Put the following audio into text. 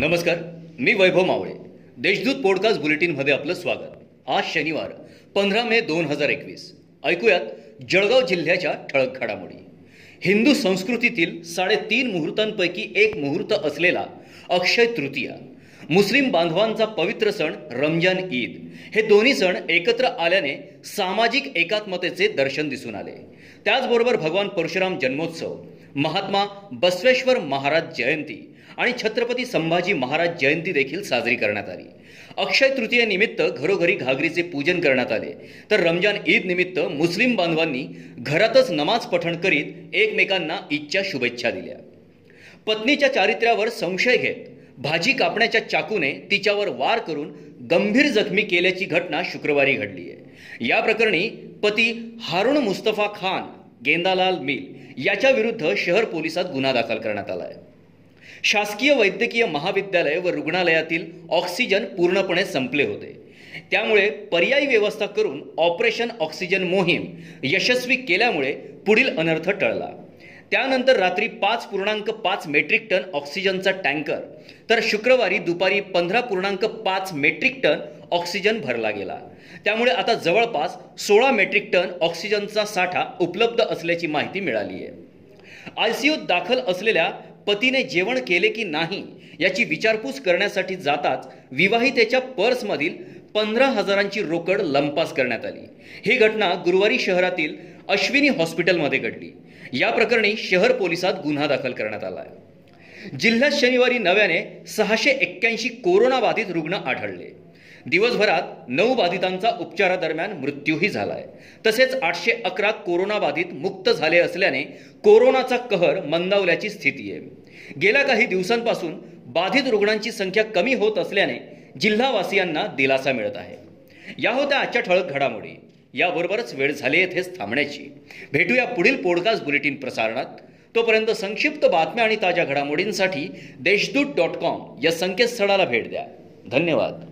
नमस्कार मी वैभव मावळे. देशदूत पॉडकास्ट बुलेटिनमध्ये आपलं स्वागत. आज शनिवार पंधरा मे दोन हजार एकवीस. ऐकूयात जळगाव जिल्ह्याच्या ठळक घडामोडी. हिंदू संस्कृतीतील साडेतीन मुहूर्तांपैकी एक मुहूर्त असलेला अक्षय तृतीया मुस्लिम बांधवांचा पवित्र सण रमजान ईद. हे दोन्ही सण एकत्र आल्याने सामाजिक एकात्मतेचे दर्शन दिसून आले. त्याचबरोबर भगवान परशुराम जन्मोत्सव महात्मा बसवेश्वर महाराज जयंती आणि छत्रपती संभाजी महाराज जयंती देखील साजरी करण्यात आली. अक्षय तृतीयेनिमित्त घरोघरी घागरीचे पूजन करण्यात आले. तर रमजान ईद निमित्त मुस्लिम बांधवांनी घरातच नमाज पठण करीत एकमेकांना ईदच्या शुभेच्छा दिल्या. पत्नीच्या चारित्र्यावर संशय घेत भाजी कापण्याच्या चाकूने तिच्यावर वार करून गंभीर जखमी केल्याची घटना शुक्रवारी घडली आहे या प्रकरणी पती हारुण मुस्तफा खान गेंदालाल मिल याच्या विरुद्ध शहर पोलिसात गुन्हा दाखल करण्यात आला आहे शासकीय वैद्यकीय महाविद्यालय व रुग्णालयातील ऑक्सिजन पूर्णपणे संपले होते. त्यामुळे पर्यायी व्यवस्था करून ऑपरेशन ऑक्सिजन मोहीम यशस्वी केल्यामुळे पुढील अनर्थ टळला. त्यानंतर रात्री पाच पूर्णांक पाच मेट्रिक टन ऑक्सिजनचा टँकर तर शुक्रवारी दुपारी पंधरा पूर्णांक पाच मेट्रिक टन ऑक्सिजन भरला गेला. त्यामुळे आता जवळपास सोळा मेट्रिक टन ऑक्सिजनचा साठा उपलब्ध असल्याची माहिती मिळाली आहे. आयसीयूत दाखल असलेल्या पतीने जेवण केले की नाही याची विचारपूस करण्यासाठी जाताच विवाहितेच्या पर्समधील पंधरा हजारांची रोकड लंपास करण्यात आली. ही घटना गुरुवारी शहरातील अश्विनी हॉस्पिटलमध्ये घडली. या प्रकरणी शहर पोलिसात गुन्हा दाखल करण्यात आला आहे. जिल्ह्यात शनिवारी नव्याने सहाशे एक्क्याऐंशी कोरोनाबाधित रुग्ण आढळले. दिवसभरात नऊ बाधितांचा उपचारादरम्यान मृत्यूही झालाय. तसेच आठशे अकरा कोरोनाबाधित मुक्त झाले असल्याने कोरोनाचा कहर मंदावल्याची स्थिती आहे. गेल्या काही दिवसांपासून बाधित रुग्णांची संख्या कमी होत असल्याने जिल्हावासियांना दिलासा मिळत आहे. या होत्या आजच्या ठळक घडामोडी. याबरोबरच वेळ झाली येथेच थांबण्याची. भेटूया पुढील पॉडकास्ट बुलेटिन प्रसारणात. तोपर्यंत संक्षिप्त बातम्या आणि ताज्या घडामोडींसाठी देशदूत डॉट कॉम या संकेतस्थळाला भेट द्या. धन्यवाद.